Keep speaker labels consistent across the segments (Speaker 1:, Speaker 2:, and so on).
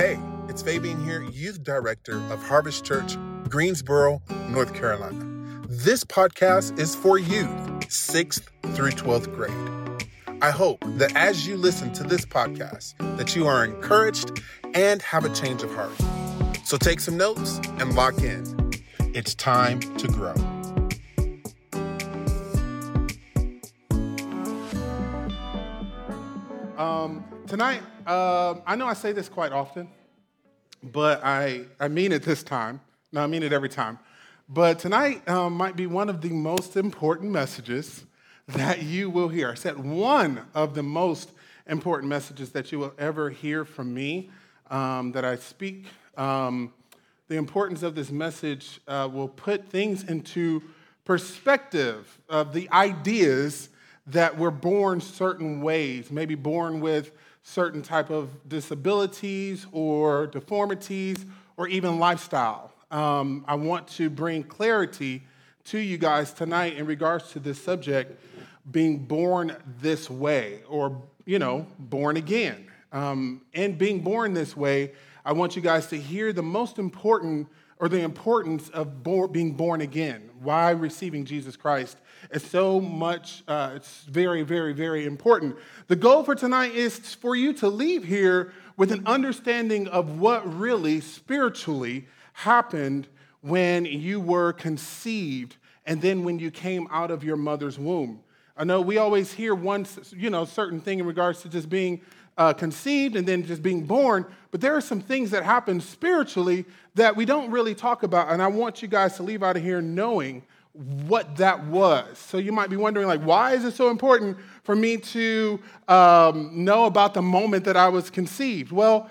Speaker 1: Hey, it's Fabian here, Youth Director of Harvest Church, Greensboro, North Carolina. This podcast is for youth, 6th through 12th grade. I hope that as you listen to this podcast, that you are encouraged and have a change of heart. So take some notes and lock in. It's time to grow. Tonight, uh, I know I say this quite often, but I, I mean it this time. No, I mean it every time. But tonight um, might be one of the most important messages that you will hear. I said one of the most important messages that you will ever hear from me um, that I speak. Um, the importance of this message uh, will put things into perspective of the ideas that we're born certain ways, maybe born with certain type of disabilities or deformities or even lifestyle. Um, I want to bring clarity to you guys tonight in regards to this subject being born this way or, you know, born again. Um, and being born this way, I want you guys to hear the most important or the importance of being born again, why receiving Jesus Christ is so much, uh, it's very, very, very important. The goal for tonight is for you to leave here with an understanding of what really spiritually happened when you were conceived and then when you came out of your mother's womb. I know we always hear one, you know, certain thing in regards to just being uh, conceived and then just being born. But there are some things that happen spiritually that we don't really talk about. And I want you guys to leave out of here knowing what that was. So you might be wondering, like, why is it so important for me to um, know about the moment that I was conceived? Well,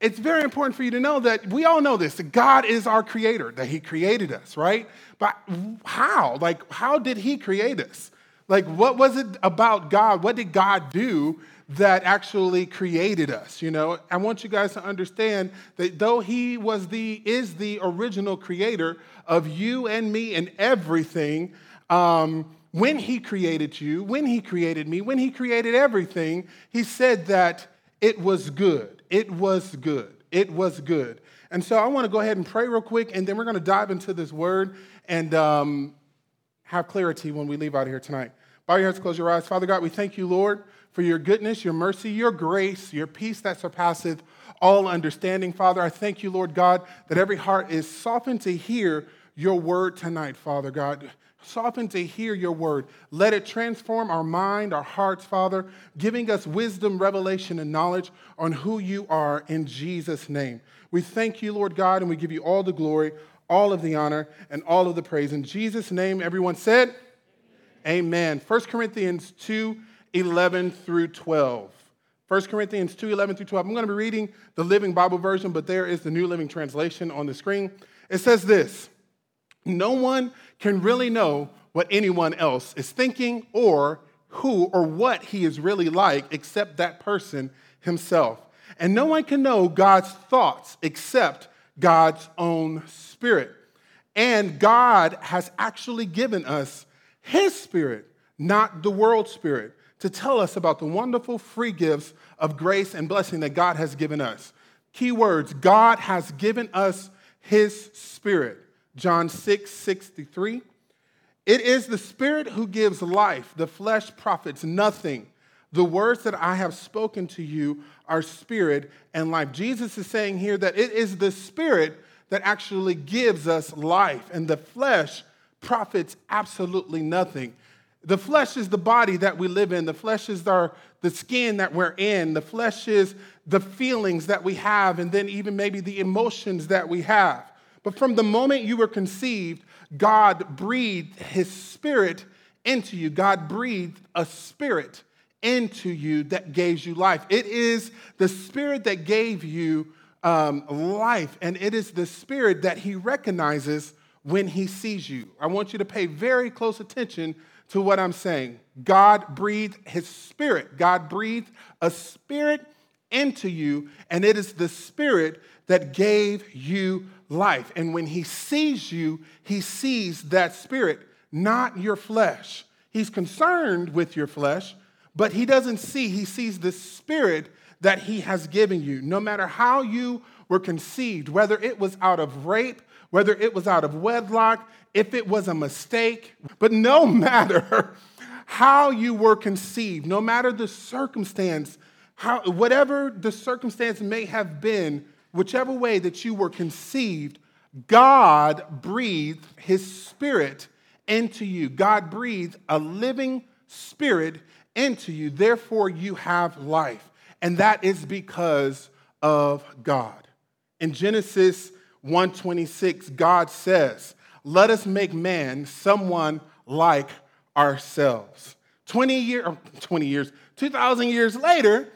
Speaker 1: it's very important for you to know that we all know this that God is our creator, that He created us, right? But how? Like, how did He create us? Like, what was it about God? What did God do that actually created us. You know, I want you guys to understand that though he was the is the original creator of you and me and everything, um, when he created you, when he created me, when he created everything, he said that it was good. It was good. It was good. And so I want to go ahead and pray real quick, and then we're going to dive into this word and um, have clarity when we leave out of here tonight. Bow your heads, close your eyes. Father God, we thank you, Lord for your goodness, your mercy, your grace, your peace that surpasseth all understanding. Father, I thank you, Lord God, that every heart is softened to hear your word tonight, Father God. Softened to hear your word. Let it transform our mind, our hearts, Father, giving us wisdom, revelation, and knowledge on who you are in Jesus' name. We thank you, Lord God, and we give you all the glory, all of the honor, and all of the praise. In Jesus' name, everyone said, Amen. 1 Corinthians 2 11 through 12. 1 Corinthians 2 11 through 12. I'm going to be reading the Living Bible version, but there is the New Living Translation on the screen. It says this No one can really know what anyone else is thinking or who or what he is really like except that person himself. And no one can know God's thoughts except God's own spirit. And God has actually given us his spirit, not the world spirit to tell us about the wonderful free gifts of grace and blessing that God has given us. Key words God has given us his spirit. John 6 63. It is the spirit who gives life, the flesh profits nothing. The words that I have spoken to you are spirit and life. Jesus is saying here that it is the spirit that actually gives us life, and the flesh profits absolutely nothing. The flesh is the body that we live in. The flesh is our, the skin that we're in. The flesh is the feelings that we have, and then even maybe the emotions that we have. But from the moment you were conceived, God breathed his spirit into you. God breathed a spirit into you that gave you life. It is the spirit that gave you um, life, and it is the spirit that he recognizes when he sees you. I want you to pay very close attention to what I'm saying. God breathed his spirit. God breathed a spirit into you, and it is the spirit that gave you life. And when he sees you, he sees that spirit, not your flesh. He's concerned with your flesh, but he doesn't see, he sees the spirit that He has given you, no matter how you were conceived, whether it was out of rape, whether it was out of wedlock, if it was a mistake, but no matter how you were conceived, no matter the circumstance, how, whatever the circumstance may have been, whichever way that you were conceived, God breathed his spirit into you. God breathed a living spirit into you. Therefore, you have life. And that is because of God. In Genesis 126, God says, Let us make man someone like ourselves. 20 years, um, 20 years, 2,000 years later,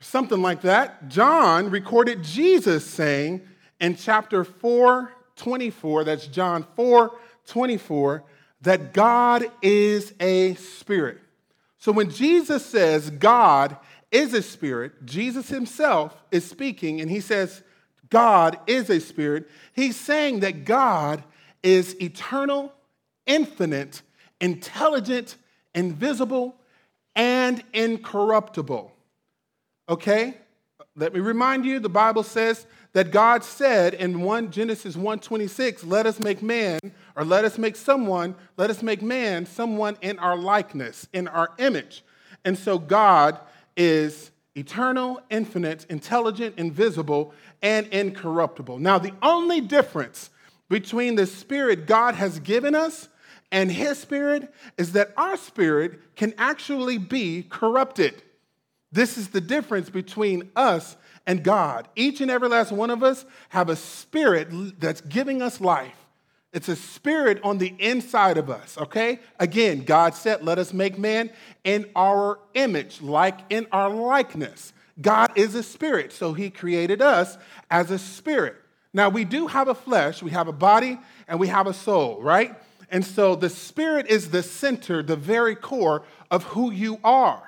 Speaker 1: something like that, John recorded Jesus saying in chapter 4, 24, that's John 4, 24, that God is a spirit. So when Jesus says God is a spirit, Jesus himself is speaking and he says, God is a spirit. He's saying that God is eternal, infinite, intelligent, invisible, and incorruptible. Okay? Let me remind you, the Bible says that God said in 1 Genesis 1:26, "Let us make man or let us make someone, let us make man someone in our likeness, in our image." And so God is eternal, infinite, intelligent, invisible, and incorruptible. Now, the only difference between the spirit God has given us and his spirit is that our spirit can actually be corrupted. This is the difference between us and God. Each and every last one of us have a spirit that's giving us life. It's a spirit on the inside of us, okay? Again, God said, let us make man in our image, like in our likeness. God is a spirit, so he created us as a spirit. Now, we do have a flesh, we have a body, and we have a soul, right? And so the spirit is the center, the very core of who you are.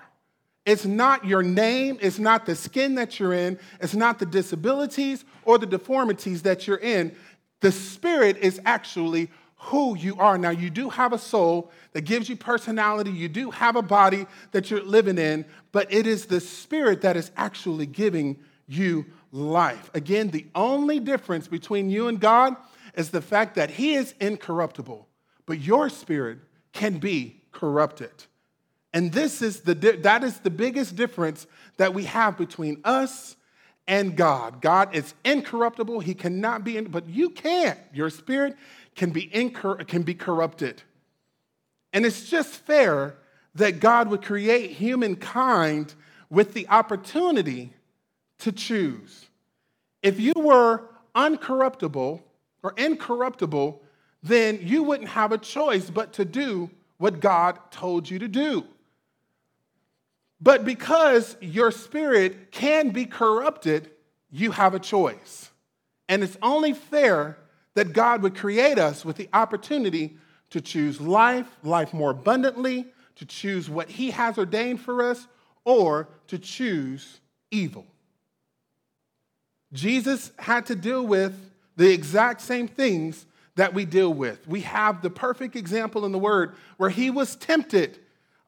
Speaker 1: It's not your name, it's not the skin that you're in, it's not the disabilities or the deformities that you're in. The spirit is actually who you are. Now, you do have a soul that gives you personality, you do have a body that you're living in, but it is the spirit that is actually giving you life. Again, the only difference between you and God is the fact that He is incorruptible, but your spirit can be corrupted. And this is the that is the biggest difference that we have between us and God. God is incorruptible; He cannot be, but you can't. Your spirit can be incor- can be corrupted, and it's just fair that God would create humankind with the opportunity to choose. If you were uncorruptible or incorruptible, then you wouldn't have a choice but to do what God told you to do. But because your spirit can be corrupted, you have a choice. And it's only fair that God would create us with the opportunity to choose life, life more abundantly, to choose what He has ordained for us, or to choose evil. Jesus had to deal with the exact same things that we deal with. We have the perfect example in the Word where He was tempted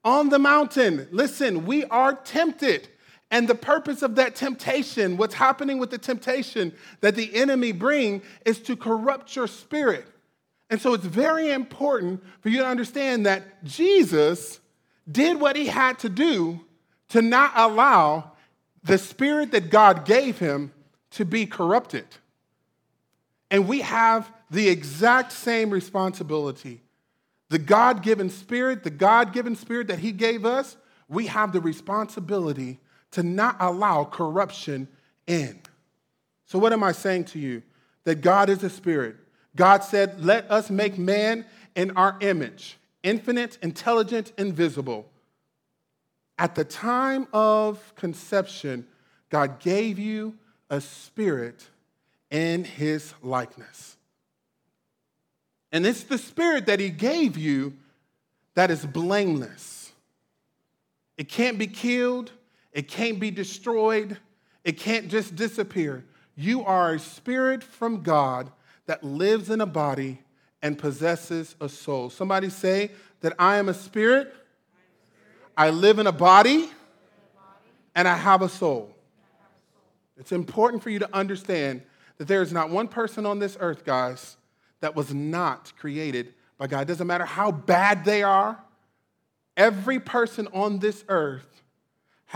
Speaker 1: on the mountain. Listen, we are tempted. And the purpose of that temptation, what's happening with the temptation that the enemy bring is to corrupt your spirit. And so it's very important for you to understand that Jesus did what he had to do to not allow the spirit that God gave him to be corrupted. And we have the exact same responsibility the God given spirit, the God given spirit that He gave us, we have the responsibility to not allow corruption in. So, what am I saying to you? That God is a spirit. God said, Let us make man in our image, infinite, intelligent, invisible. At the time of conception, God gave you a spirit in his likeness. And it's the spirit that he gave you that is blameless. It can't be killed, it can't be destroyed, it can't just disappear. You are a spirit from God that lives in a body and possesses a soul. Somebody say that I am a spirit, I live in a body, and I have a soul. It's important for you to understand that there is not one person on this earth, guys, that was not created by God. It doesn't matter how bad they are, every person on this earth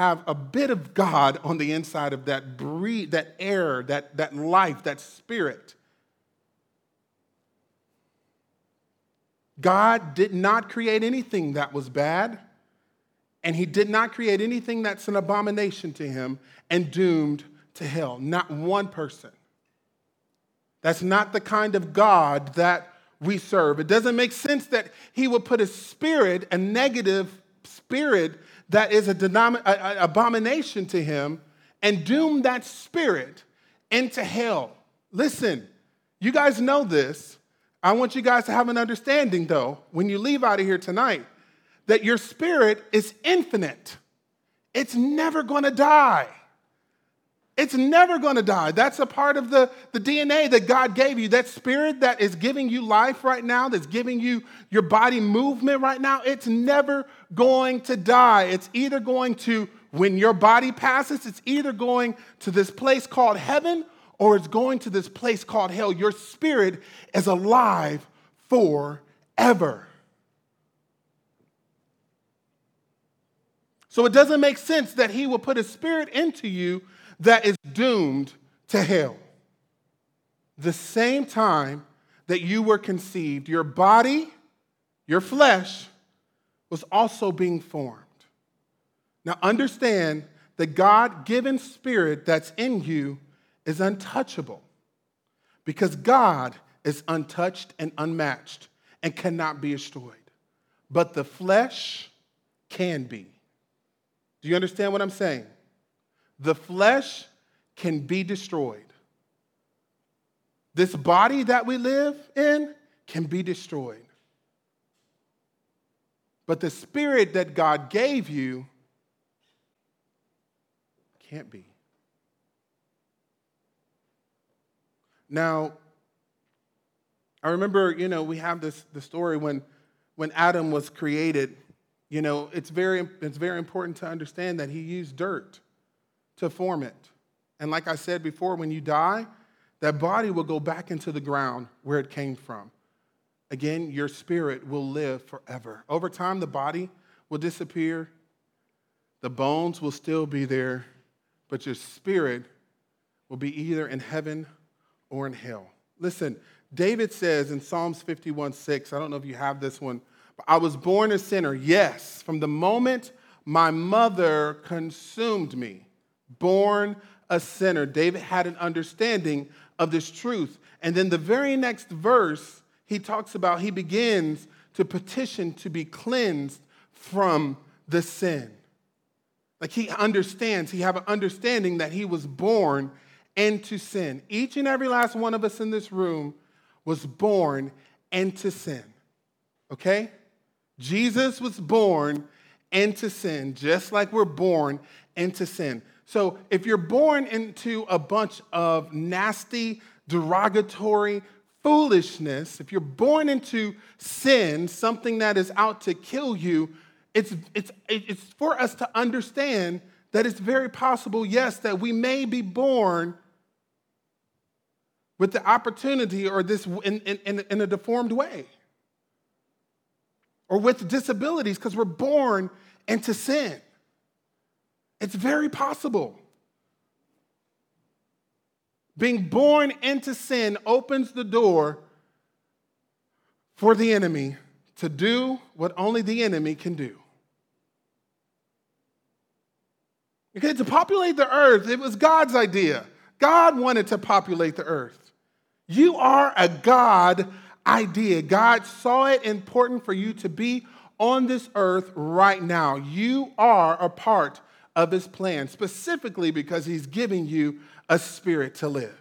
Speaker 1: have a bit of God on the inside of that breed, that air, that, that life, that spirit. God did not create anything that was bad, and He did not create anything that's an abomination to Him and doomed to hell. Not one person. That's not the kind of God that we serve. It doesn't make sense that He would put a spirit, a negative spirit that is an abomination to Him, and doom that spirit into hell. Listen, you guys know this. I want you guys to have an understanding, though, when you leave out of here tonight, that your spirit is infinite. It's never to die. It's never to die. That's a part of the, the DNA that God gave you. That spirit that is giving you life right now, that's giving you your body movement right now, it's never going to die. It's either going to, when your body passes, it's either going to this place called heaven or it's going to this place called hell. Your spirit is alive forever. So it doesn't make sense that he will put a spirit into you that is doomed to hell. The same time that you were conceived, your body, your flesh, was also being formed. Now understand the God given spirit that's in you is untouchable because God is untouched and unmatched and cannot be destroyed. But the flesh can be. Do you understand what I'm saying? The flesh can be destroyed. This body that we live in can be destroyed. But the spirit that God gave you can't be. Now, I remember, you know, we have this the story when when Adam was created, you know, it's very it's very important to understand that he used dirt to form it. And like I said before, when you die, that body will go back into the ground where it came from. Again, your spirit will live forever. Over time, the body will disappear, the bones will still be there, but your spirit will be either in heaven or in hell. Listen, David says in Psalms 51 6, I don't know if you have this one, but I was born a sinner, yes, from the moment my mother consumed me, born a sinner. David had an understanding of this truth. And then the very next verse, he talks about, he begins to petition to be cleansed from the sin. Like he understands, he have an understanding that he was born into sin. Each and every last one of us in this room was born into sin. Okay? Jesus was born into sin, just like we're born into sin. So if you're born into a bunch of nasty, derogatory foolishness, if you're born into sin, something that is out to kill you, it's, it's, it's for us to understand that it's very possible, yes, that we may be born with the opportunity or this in, in, in a deformed way or with disabilities because we're born into sin. It's very possible. Being born into sin opens the door for the enemy to do what only the enemy can do. Okay, to populate the earth, it was God's idea. God wanted to populate the earth. You are a God idea. God saw it important for you to be on this earth right now. You are a part of his plan, specifically because he's giving you a spirit to live.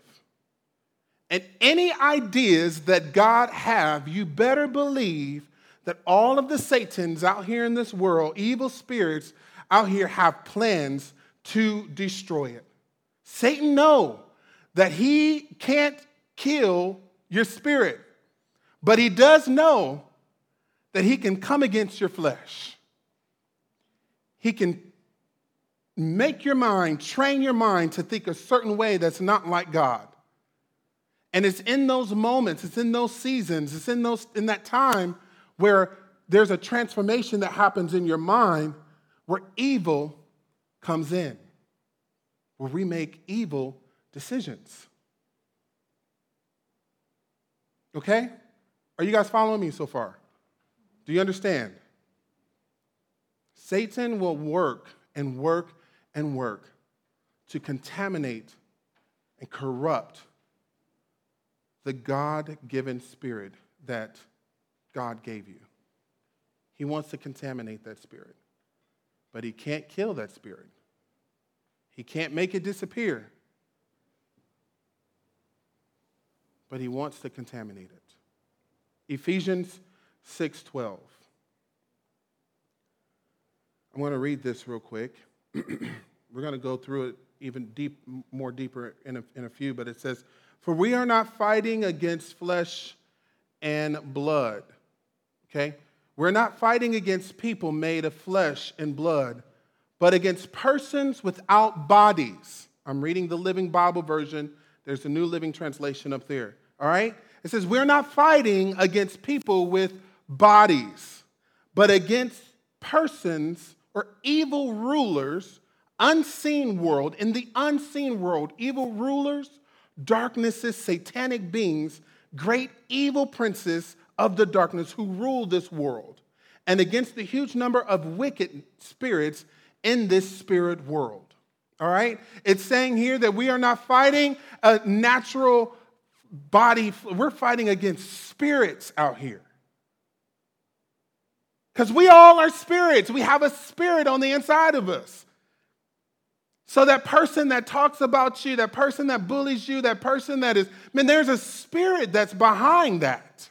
Speaker 1: And any ideas that God have, you better believe that all of the satans out here in this world, evil spirits out here have plans to destroy it. Satan know that he can't kill your spirit, but he does know that he can come against your flesh. He can make your mind, train your mind to think a certain way that's not like God. And it's in those moments, it's in those seasons, it's in those in that time where there's a transformation that happens in your mind where evil comes in, where we make evil decisions. Okay? Are you guys following me so far? Do you understand? Satan will work and work and work to contaminate and corrupt the God given spirit that God gave you. He wants to contaminate that spirit, but he can't kill that spirit, he can't make it disappear. But he wants to contaminate it. Ephesians 6:12. I'm going to read this real quick. We're going to go through it even deep, more deeper in a, in a few, but it says, For we are not fighting against flesh and blood. Okay? We're not fighting against people made of flesh and blood, but against persons without bodies. I'm reading the Living Bible version. There's a New Living Translation up there. All right? It says, We're not fighting against people with bodies, but against persons or evil rulers, unseen world, in the unseen world, evil rulers, darknesses, satanic beings, great evil princes of the darkness who rule this world, and against the huge number of wicked spirits in this spirit world. All right? It's saying here that we are not fighting a natural body, we're fighting against spirits out here. Because we all are spirits. We have a spirit on the inside of us. So that person that talks about you, that person that bullies you, that person that is, man, there's a spirit that's behind that.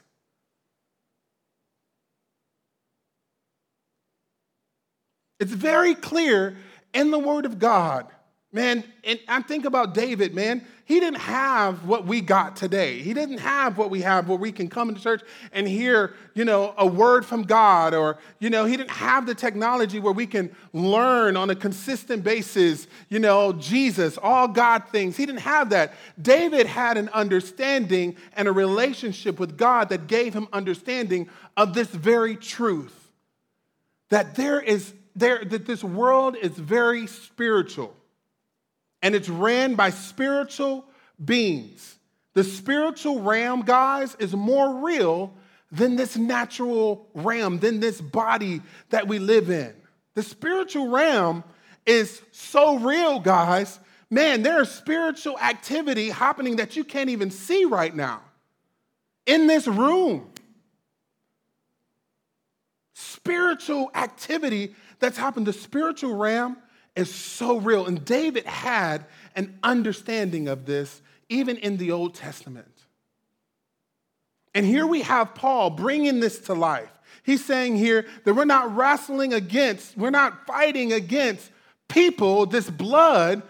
Speaker 1: It's very clear in the Word of God Man, and I think about David, man. He didn't have what we got today. He didn't have what we have where we can come into church and hear, you know, a word from God or, you know, he didn't have the technology where we can learn on a consistent basis, you know, Jesus, all God things. He didn't have that. David had an understanding and a relationship with God that gave him understanding of this very truth. That there is there that this world is very spiritual and it's ran by spiritual beings. The spiritual realm, guys, is more real than this natural realm, than this body that we live in. The spiritual realm is so real, guys. Man, there's spiritual activity happening that you can't even see right now in this room. Spiritual activity that's happened. The spiritual realm is so real. And David had an understanding of this even in the Old Testament. And here we have Paul bringing this to life. He's saying here that we're not wrestling against, we're not fighting against people, this blood,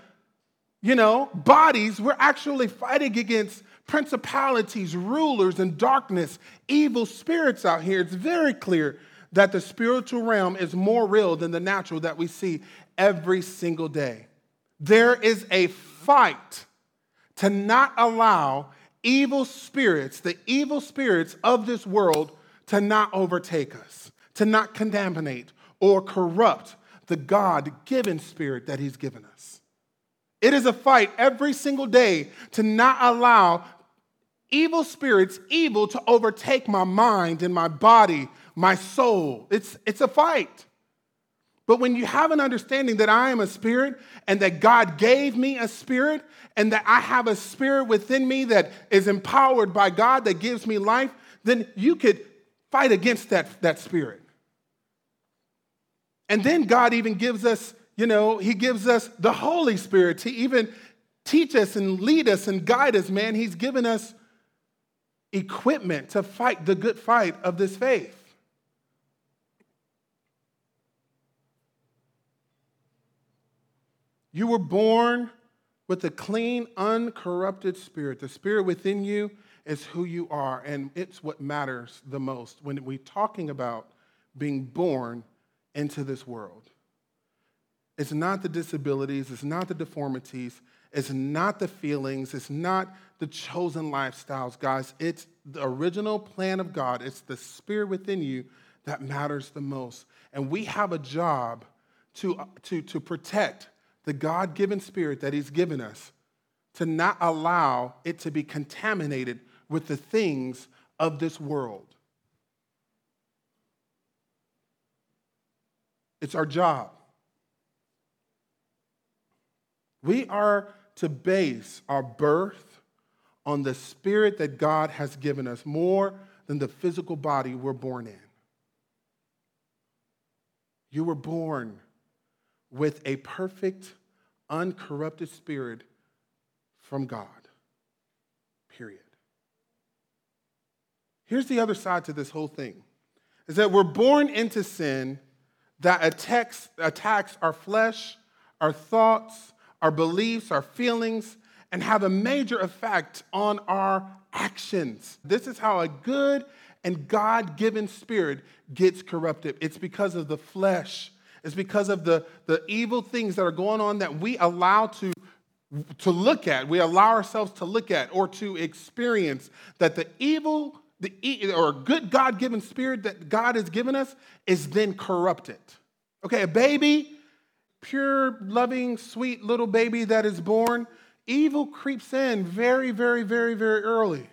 Speaker 1: you know, bodies. We're actually fighting against principalities, rulers, and darkness, evil spirits out here. It's very clear that the spiritual realm is more real than the natural that we see every single day. There is a fight to not allow evil spirits, the evil spirits of this world, to not overtake us, to not contaminate or corrupt the God given spirit that He's given us. It is a fight every single day to not allow evil spirits, evil, to overtake my mind and my body, my soul. It's, it's a fight. But when you have an understanding that I am a spirit and that God gave me a spirit and that I have a spirit within me that is empowered by God that gives me life, then you could fight against that, that spirit. And then God even gives us, you know, He gives us the Holy Spirit to even teach us and lead us and guide us, man. He's given us equipment to fight the good fight of this faith. You were born with a clean, uncorrupted spirit. The spirit within you is who you are, and it's what matters the most when we're talking about being born into this world. It's not the disabilities, it's not the deformities, it's not the feelings, it's not the chosen lifestyles, guys. It's the original plan of God, it's the spirit within you that matters the most. And we have a job to, to, to protect the God given spirit that He's given us, to not allow it to be contaminated with the things of this world. It's our job. We are to base our birth on the spirit that God has given us more than the physical body we're born in. You were born with a perfect, uncorrupted spirit from God. Period. Here's the other side to this whole thing is that we're born into sin that attacks, attacks our flesh, our thoughts, our beliefs, our feelings, and have a major effect on our actions. This is how a good and God given spirit gets corrupted. It's because of the flesh, it's because of the, the evil things that are going on that we allow to, to look at, we allow ourselves to look at or to experience that the evil the or good God given spirit that God has given us is then corrupted. Okay, a baby, pure, loving, sweet little baby that is born, evil creeps in very, very, very, very early.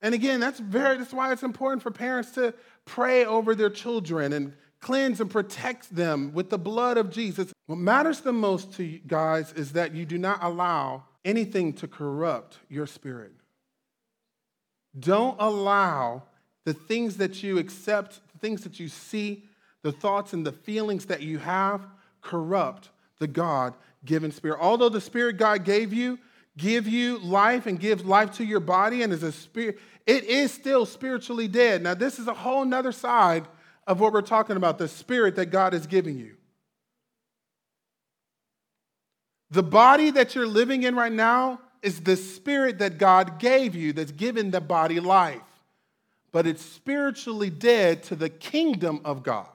Speaker 1: And again, that's very that's why it's important for parents to pray over their children and cleanse and protect them with the blood of Jesus. What matters the most to you guys is that you do not allow anything to corrupt your spirit. Don't allow the things that you accept, the things that you see, the thoughts and the feelings that you have corrupt the God given spirit. Although the spirit God gave you, give you life and gives life to your body and is a spirit, it is still spiritually dead. Now, this is a whole nother side of what we're talking about the spirit that God is giving you. The body that you're living in right now is the spirit that God gave you that's given the body life, but it's spiritually dead to the kingdom of God.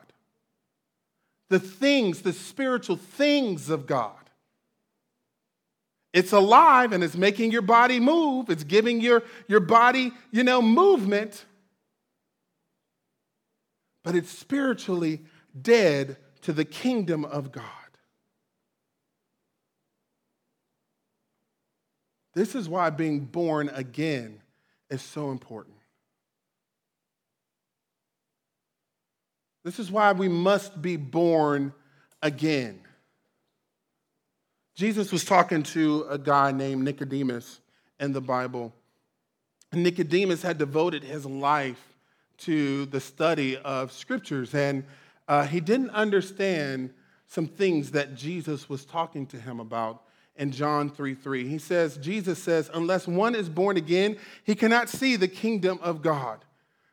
Speaker 1: The things, the spiritual things of God. It's alive and it's making your body move. It's giving your, your body, you know, movement. But it's spiritually dead to the kingdom of God. This is why being born again is so important. This is why we must be born again. Jesus was talking to a guy named Nicodemus in the Bible. Nicodemus had devoted his life to the study of scriptures, and uh, he didn't understand some things that Jesus was talking to him about in John 3 3. He says, Jesus says, unless one is born again, he cannot see the kingdom of God.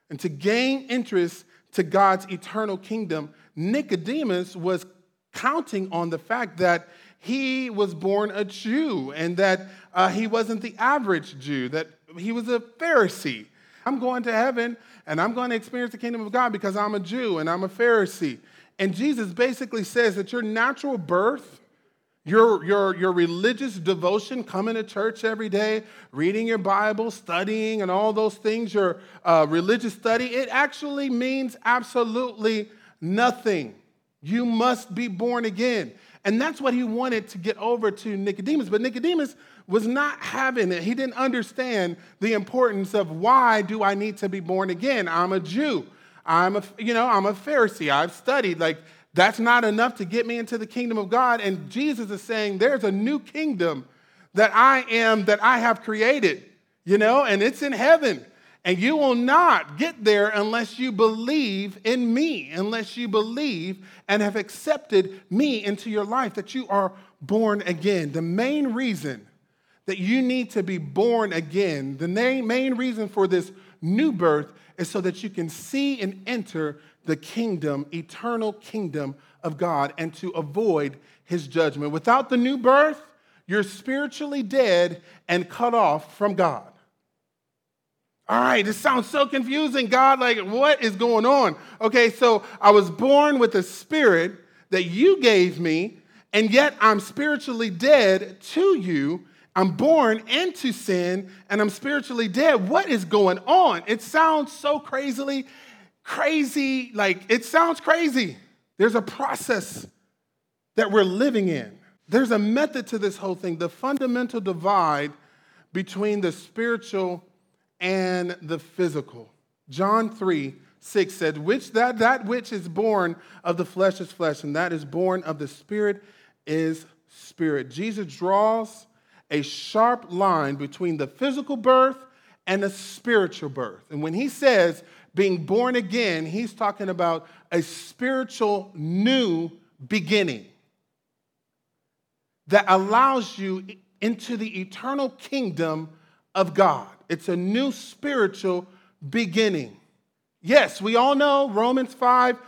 Speaker 1: And to gain interest to God's eternal kingdom, Nicodemus was counting on the fact that he was born a Jew and that uh, he wasn't the average Jew, that he was a Pharisee. I'm going to heaven and I'm going to experience the kingdom of God because I'm a Jew and I'm a Pharisee. And Jesus basically says that your natural birth your, your, your religious devotion, coming to church every day, reading your Bible, studying, and all those things, your uh, religious study, it actually means absolutely nothing. You must be born again. And that's what he wanted to get over to Nicodemus. But Nicodemus was not having it. He didn't understand the importance of why do I need to be born again? I'm a Jew. I'm a, you know, I'm a Pharisee. I've studied. Like, that's not enough to get me into the kingdom of God. And Jesus is saying, There's a new kingdom that I am, that I have created, you know, and it's in heaven. And you will not get there unless you believe in me, unless you believe and have accepted me into your life, that you are born again. The main reason that you need to be born again, the main reason for this new birth is so that you can see and enter the kingdom, eternal kingdom of God, and to avoid his judgment. Without the new birth, you're spiritually dead and cut off from God. All right, this sounds so confusing. God, like, what is going on? Okay, so I was born with a spirit that you gave me, and yet I'm spiritually dead to you. I'm born into sin and I'm spiritually dead. What is going on? It sounds so crazily crazy. Like, it sounds crazy. There's a process that we're living in. There's a method to this whole thing. The fundamental divide between the spiritual and the physical. John 3 6 said, which that, that which is born of the flesh is flesh, and that is born of the spirit is spirit. Jesus draws a sharp line between the physical birth and the spiritual birth. And when he says being born again, he's talking about a spiritual new beginning that allows you into the eternal kingdom of God. It's a new spiritual beginning. Yes, we all know Romans 5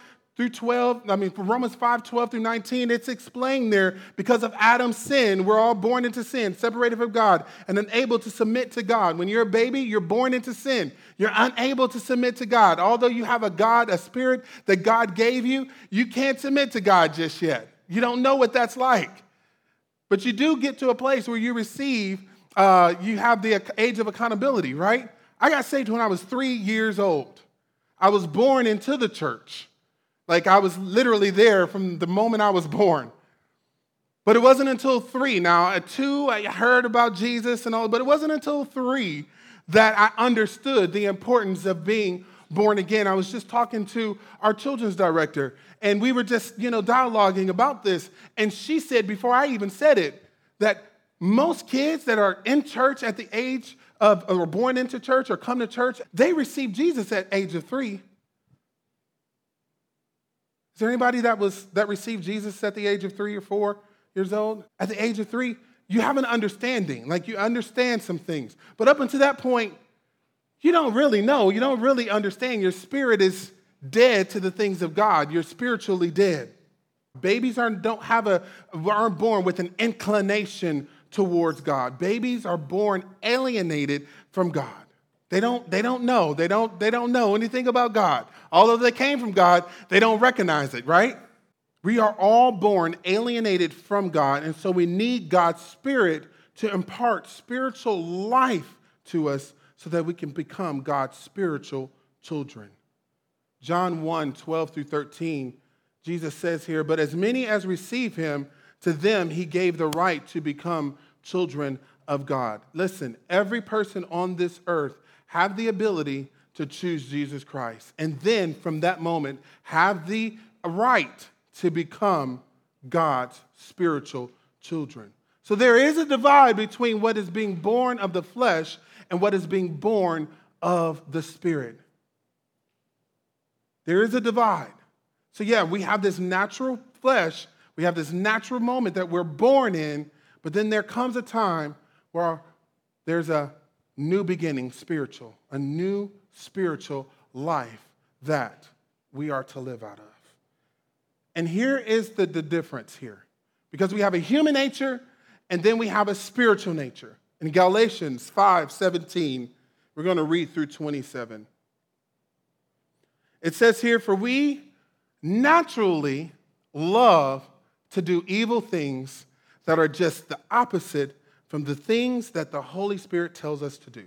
Speaker 1: through 12, I mean, from Romans 5, 12 through 19, it's explained there because of Adam's sin. We're all born into sin, separated from God, and unable to submit to God. When you're a baby, you're born into sin. You're unable to submit to God. Although you have a God, a spirit that God gave you, you can't submit to God just yet. You don't know what that's like. But you do get to a place where you receive, uh, you have the age of accountability, right? I got saved when I was three years old. I was born into the church. Like I was literally there from the moment I was born. But it wasn't until three. Now, at two, I heard about Jesus and all, but it wasn't until three that I understood the importance of being born again. I was just talking to our children's director, and we were just, you know, dialoguing about this. And she said, before I even said it, that most kids that are in church at the age of, or born into church or come to church, they receive Jesus at age of three. Is there anybody that was that received Jesus at the age of three or four years old? At the age of three, you have an understanding, like you understand some things. But up until that point, you don't really know. You don't really understand. Your spirit is dead to the things of God. You're spiritually dead. Babies aren't, don't have a, aren't born with an inclination towards God. Babies are born alienated from God. They don't, they don't know. They don't, they don't know anything about God. Although they came from God, they don't recognize it, right? We are all born alienated from God, and so we need God's Spirit to impart spiritual life to us so that we can become God's spiritual children. John 1 12 through 13, Jesus says here, But as many as receive him, to them he gave the right to become children of God. Listen, every person on this earth have the ability to choose Jesus Christ. And then from that moment, have the right to become God's spiritual children. So there is a divide between what is being born of the flesh and what is being born of the spirit. There is a divide. So, yeah, we have this natural flesh we have this natural moment that we're born in, but then there comes a time where there's a new beginning, spiritual, a new spiritual life that we are to live out of. And here is the, the difference here because we have a human nature and then we have a spiritual nature. In Galatians 5 17, we're going to read through 27. It says here, For we naturally love to do evil things that are just the opposite from the things that the Holy Spirit tells us to do.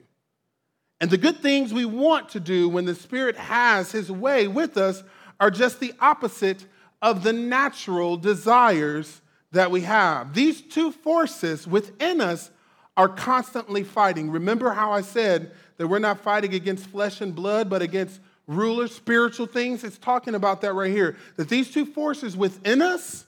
Speaker 1: And the good things we want to do when the Spirit has His way with us are just the opposite of the natural desires that we have. These two forces within us are constantly fighting. Remember how I said that we're not fighting against flesh and blood, but against rulers, spiritual things? It's talking about that right here. That these two forces within us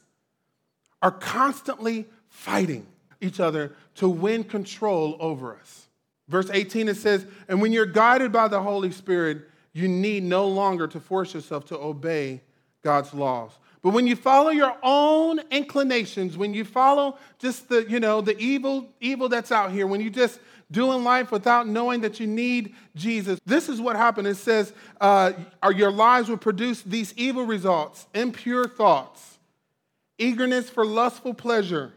Speaker 1: are constantly fighting each other to win control over us. Verse 18 it says, And when you're guided by the Holy Spirit, you need no longer to force yourself to obey God's laws. But when you follow your own inclinations, when you follow just the, you know, the evil, evil that's out here, when you just doing life without knowing that you need Jesus, this is what happened. It says, uh, your lives will produce these evil results, impure thoughts eagerness for lustful pleasure,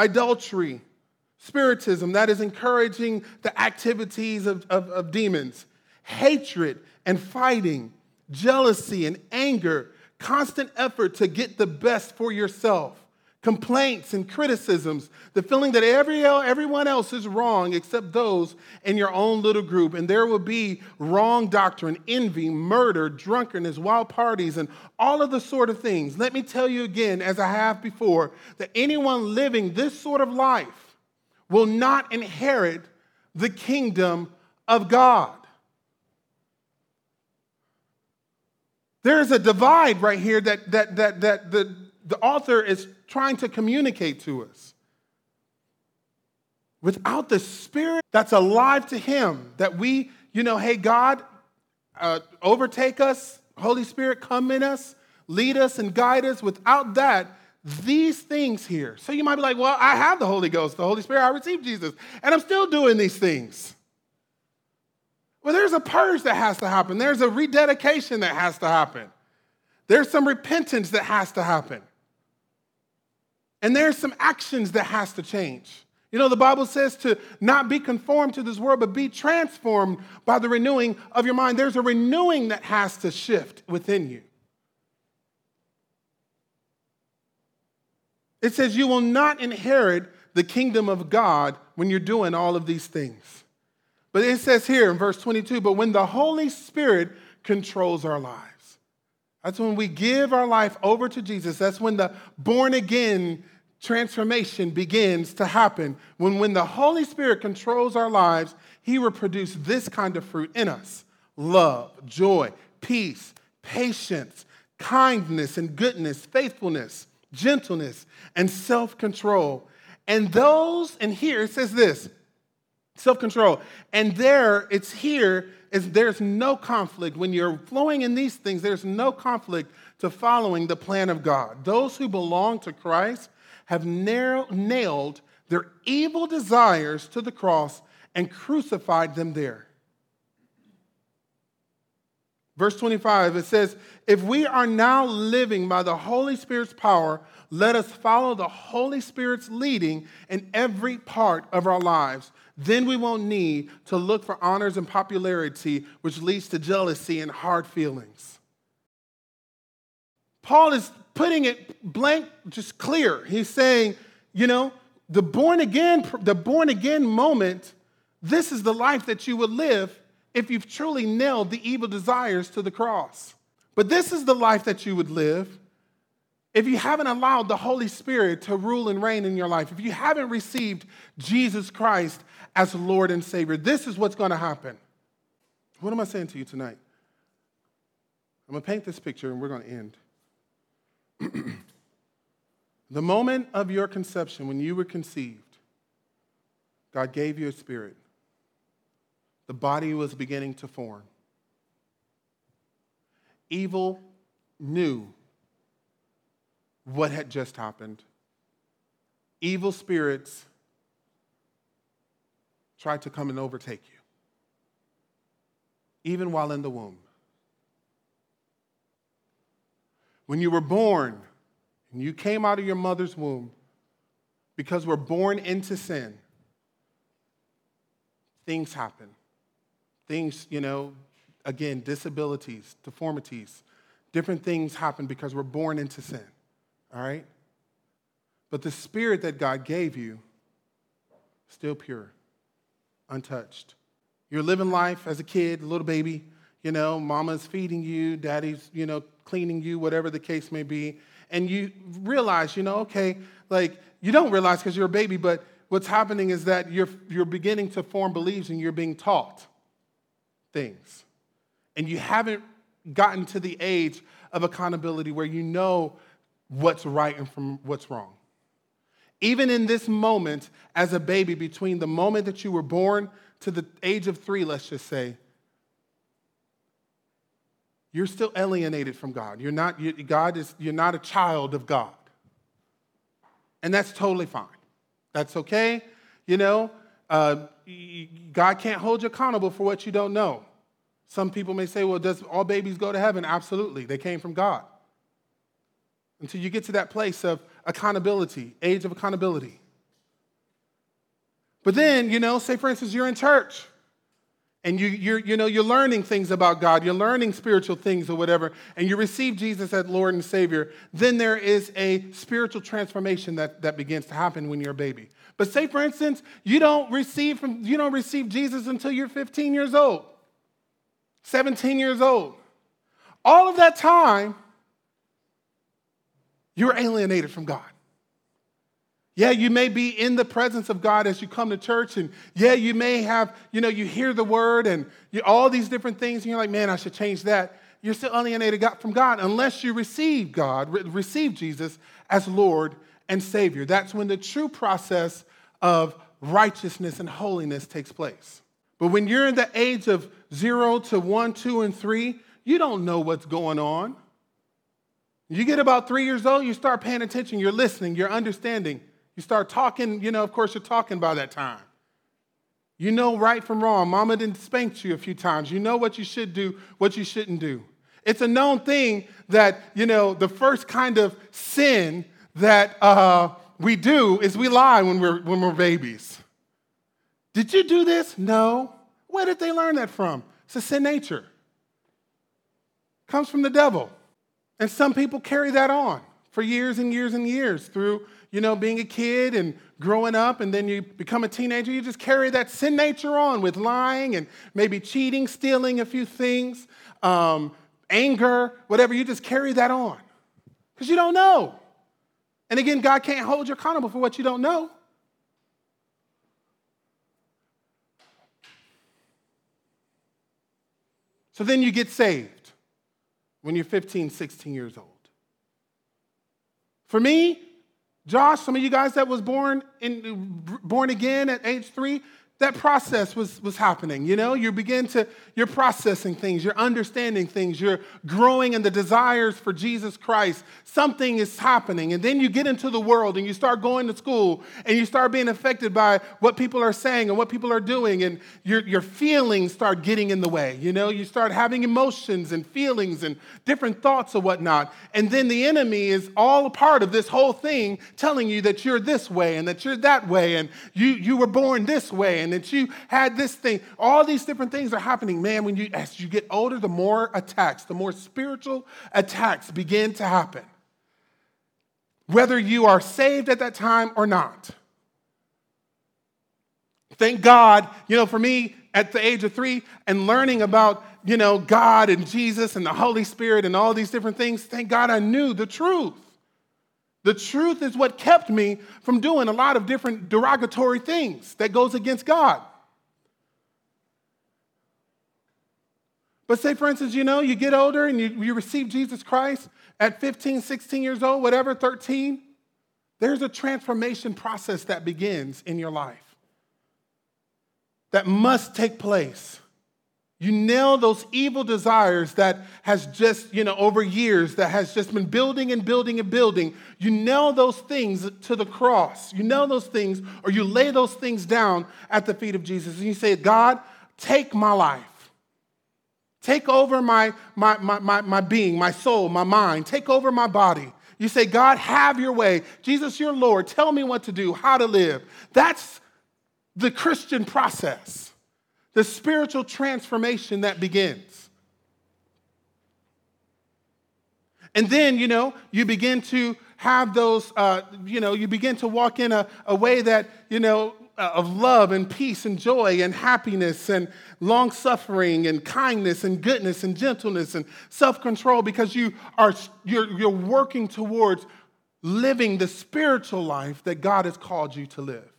Speaker 1: adultery, spiritism, that is encouraging the activities of, of, of demons, hatred and fighting, jealousy and anger, constant effort to get the best for yourself, complaints and criticisms, the feeling that every, everyone else is wrong except those in your own little group. And there will be wrong doctrine, envy, murder, drunkenness, wild parties, and all of the sort of things. Let me tell you again, as I have before, that anyone living this sort of life will not inherit the kingdom of God. There's a divide right here that, that, that, that the, the author is trying to communicate to us. Without the Spirit that's alive to Him, that we, you know, hey, God, uh, overtake us, Holy Spirit, come in us, lead us and guide us. Without that, these things here. So you might be like, well, I have the Holy Ghost, the Holy Spirit, I received Jesus, and I'm still doing these things. Well, there's a purge that has to happen. There's a rededication that has to happen. There's some repentance that has to happen. And there's some actions that has to change. You know, the Bible says to not be conformed to this world, but be transformed by the renewing of your mind. There's a renewing that has to shift within you. It says you will not inherit the kingdom of God when you're doing all of these things. But it says here in verse 22 but when the Holy Spirit controls our lives. That's when we give our life over to Jesus. That's when the born again transformation begins to happen. When, when the Holy Spirit controls our lives, He will produce this kind of fruit in us love, joy, peace, patience, kindness, and goodness, faithfulness, gentleness, and self control. And those, and here it says this self control. And there, it's here, is there's no conflict. When you're flowing in these things, there's no conflict to following the plan of God. Those who belong to Christ have nailed their evil desires to the cross and crucified them there. Verse 25, it says, If we are now living by the Holy Spirit's power, let us follow the Holy Spirit's leading in every part of our lives. Then we won't need to look for honors and popularity, which leads to jealousy and hard feelings. Paul is putting it blank, just clear. He's saying, you know, the born again, the born again moment, this is the life that you would live if you've truly nailed the evil desires to the cross. But this is the life that you would live if you haven't allowed the Holy Spirit to rule and reign in your life, if you haven't received Jesus Christ as Lord and Savior, this is what's going to happen. What am I saying to you tonight? I'm going to paint this picture and we're going to end. the moment of your conception, when you were conceived, God gave you a spirit. The body was beginning to form. Evil knew what had just happened. Evil spirits tried to come and overtake you, even while in the womb. When you were born and you came out of your mother's womb, because we're born into sin, things happen. Things, you know, again, disabilities, deformities, different things happen because we're born into sin all right? But the spirit that God gave you, still pure, untouched. You're living life as a kid, a little baby, you know, mama's feeding you, daddy's, you know, cleaning you, whatever the case may be. And you realize, you know, okay, like you don't realize because you're a baby, but what's happening is that you're, you're beginning to form beliefs and you're being taught things. And you haven't gotten to the age of accountability where you know what's right and from what's wrong. Even in this moment, as a baby, between the moment that you were born to the age of three, let's just say, you're still alienated from God. You're not, you, God is, you're not a child of God. And that's totally fine. That's okay. You know, uh, God can't hold you accountable for what you don't know. Some people may say, well, does all babies go to heaven? Absolutely. They came from God until you get to that place of accountability, age of accountability. But then, you know, say for instance, you're in church and you, you're, you know, you're learning things about God, you're learning spiritual things or whatever, and you receive Jesus as Lord and Savior, then there is a spiritual transformation that, that begins to happen when you're a baby. But say, for instance, you don't receive from, you don't receive Jesus until you're 15 years old, 17 years old. All of that time, you're alienated from God. Yeah, you may be in the presence of God as you come to church, and yeah, you may have, you know, you hear the word and you, all these different things, and you're like, man, I should change that. You're still alienated from God unless you receive God, receive Jesus as Lord and Savior. That's when the true process of righteousness and holiness takes place. But when you're in the age of zero to one, two, and three, you don't know what's going on. You get about three years old, you start paying attention, you're listening, you're understanding. You start talking, you know, of course, you're talking by that time. You know right from wrong. Mama didn't spank you a few times. You know what you should do, what you shouldn't do. It's a known thing that, you know, the first kind of sin that uh, we do is we lie when we're, when we're babies. Did you do this? No. Where did they learn that from? It's a sin nature. Comes from the devil. And some people carry that on for years and years and years through, you know, being a kid and growing up, and then you become a teenager. You just carry that sin nature on with lying and maybe cheating, stealing a few things, um, anger, whatever. You just carry that on because you don't know. And again, God can't hold you accountable for what you don't know. So then you get saved when you're 15, 16 years old. For me, Josh, some of you guys that was born in born again at age 3, that process was, was happening. You know, you begin to, you're processing things, you're understanding things, you're growing in the desires for Jesus Christ. Something is happening. And then you get into the world and you start going to school and you start being affected by what people are saying and what people are doing. And your, your feelings start getting in the way. You know, you start having emotions and feelings and different thoughts or whatnot. And then the enemy is all a part of this whole thing telling you that you're this way and that you're that way and you, you were born this way. And and that you had this thing. All these different things are happening. Man, when you as you get older, the more attacks, the more spiritual attacks begin to happen. Whether you are saved at that time or not. Thank God, you know, for me at the age of three and learning about, you know, God and Jesus and the Holy Spirit and all these different things, thank God I knew the truth. The truth is what kept me from doing a lot of different derogatory things that goes against God. But say, for instance, you know, you get older and you, you receive Jesus Christ at 15, 16 years old, whatever, 13, there's a transformation process that begins in your life that must take place. You nail those evil desires that has just, you know, over years, that has just been building and building and building. You nail those things to the cross. You nail those things, or you lay those things down at the feet of Jesus. And you say, God, take my life. Take over my, my, my, my, my being, my soul, my mind. Take over my body. You say, God, have your way. Jesus, your Lord. Tell me what to do, how to live. That's the Christian process the spiritual transformation that begins. And then, you know, you begin to have those, uh, you know, you begin to walk in a, a way that, you know, uh, of love and peace and joy and happiness and long suffering and kindness and goodness and gentleness and self control because you are you're, you're working towards living the spiritual life that God has called you to live.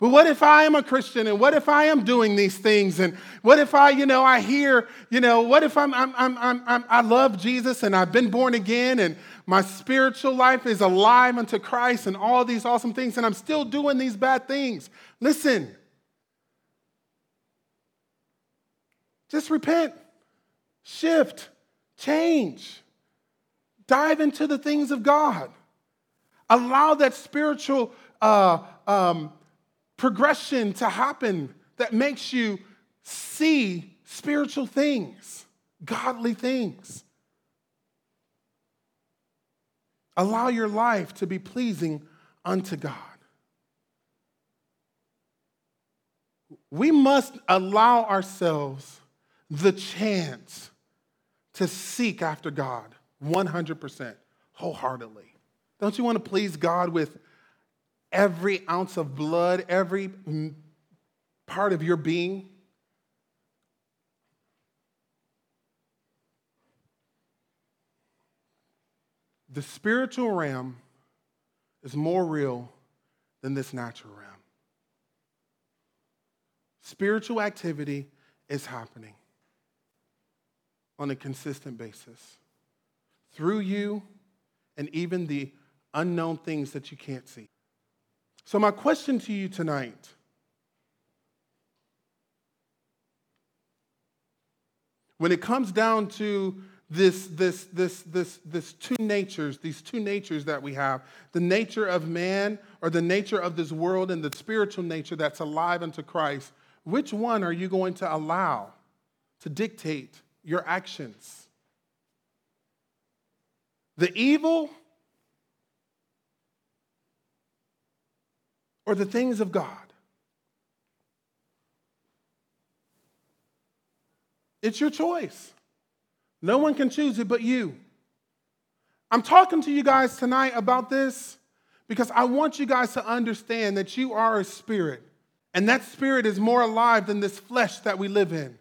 Speaker 1: But what if I am a Christian and what if I am doing these things? And what if I, you know, I hear, you know, what if I'm, I'm, I'm, I'm, i love Jesus and I've been born again and my spiritual life is alive unto Christ and all these awesome things and I'm still doing these bad things? Listen, just repent, shift, change, dive into the things of God. Allow that spiritual uh, um, progression to happen that makes you see spiritual things, godly things. Allow your life to be pleasing unto God. we must allow ourselves the chance to seek after God 100% wholeheartedly. Don't you want to please God with every ounce of blood, every part of your being? The spiritual realm is more real than this natural realm. Spiritual activity is happening on a consistent basis through you and even the unknown things that you can't see. So, my question to you tonight when it comes down to this, this, this, this, this two natures, these two natures that we have the nature of man or the nature of this world and the spiritual nature that's alive unto Christ, which one are you going to allow to dictate your actions? The evil or the things of God? It's your choice. No one can choose it but you. I'm talking to you guys tonight about this because I want you guys to understand that you are a spirit, and that spirit is more alive than this flesh that we live in.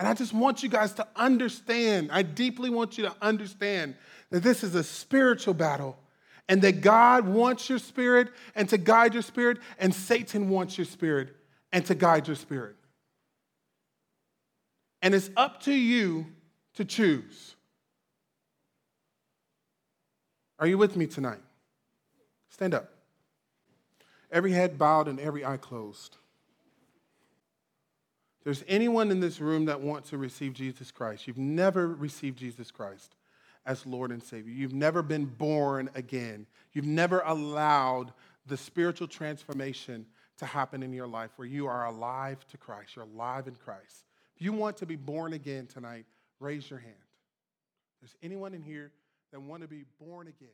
Speaker 1: And I just want you guys to understand, I deeply want you to understand that this is a spiritual battle and that God wants your spirit and to guide your spirit, and Satan wants your spirit and to guide your spirit. And it's up to you to choose. Are you with me tonight? Stand up. Every head bowed and every eye closed. There's anyone in this room that wants to receive Jesus Christ, you've never received Jesus Christ as Lord and Savior. You've never been born again. You've never allowed the spiritual transformation to happen in your life where you are alive to Christ. You're alive in Christ. If you want to be born again tonight, raise your hand. There's anyone in here that want to be born again?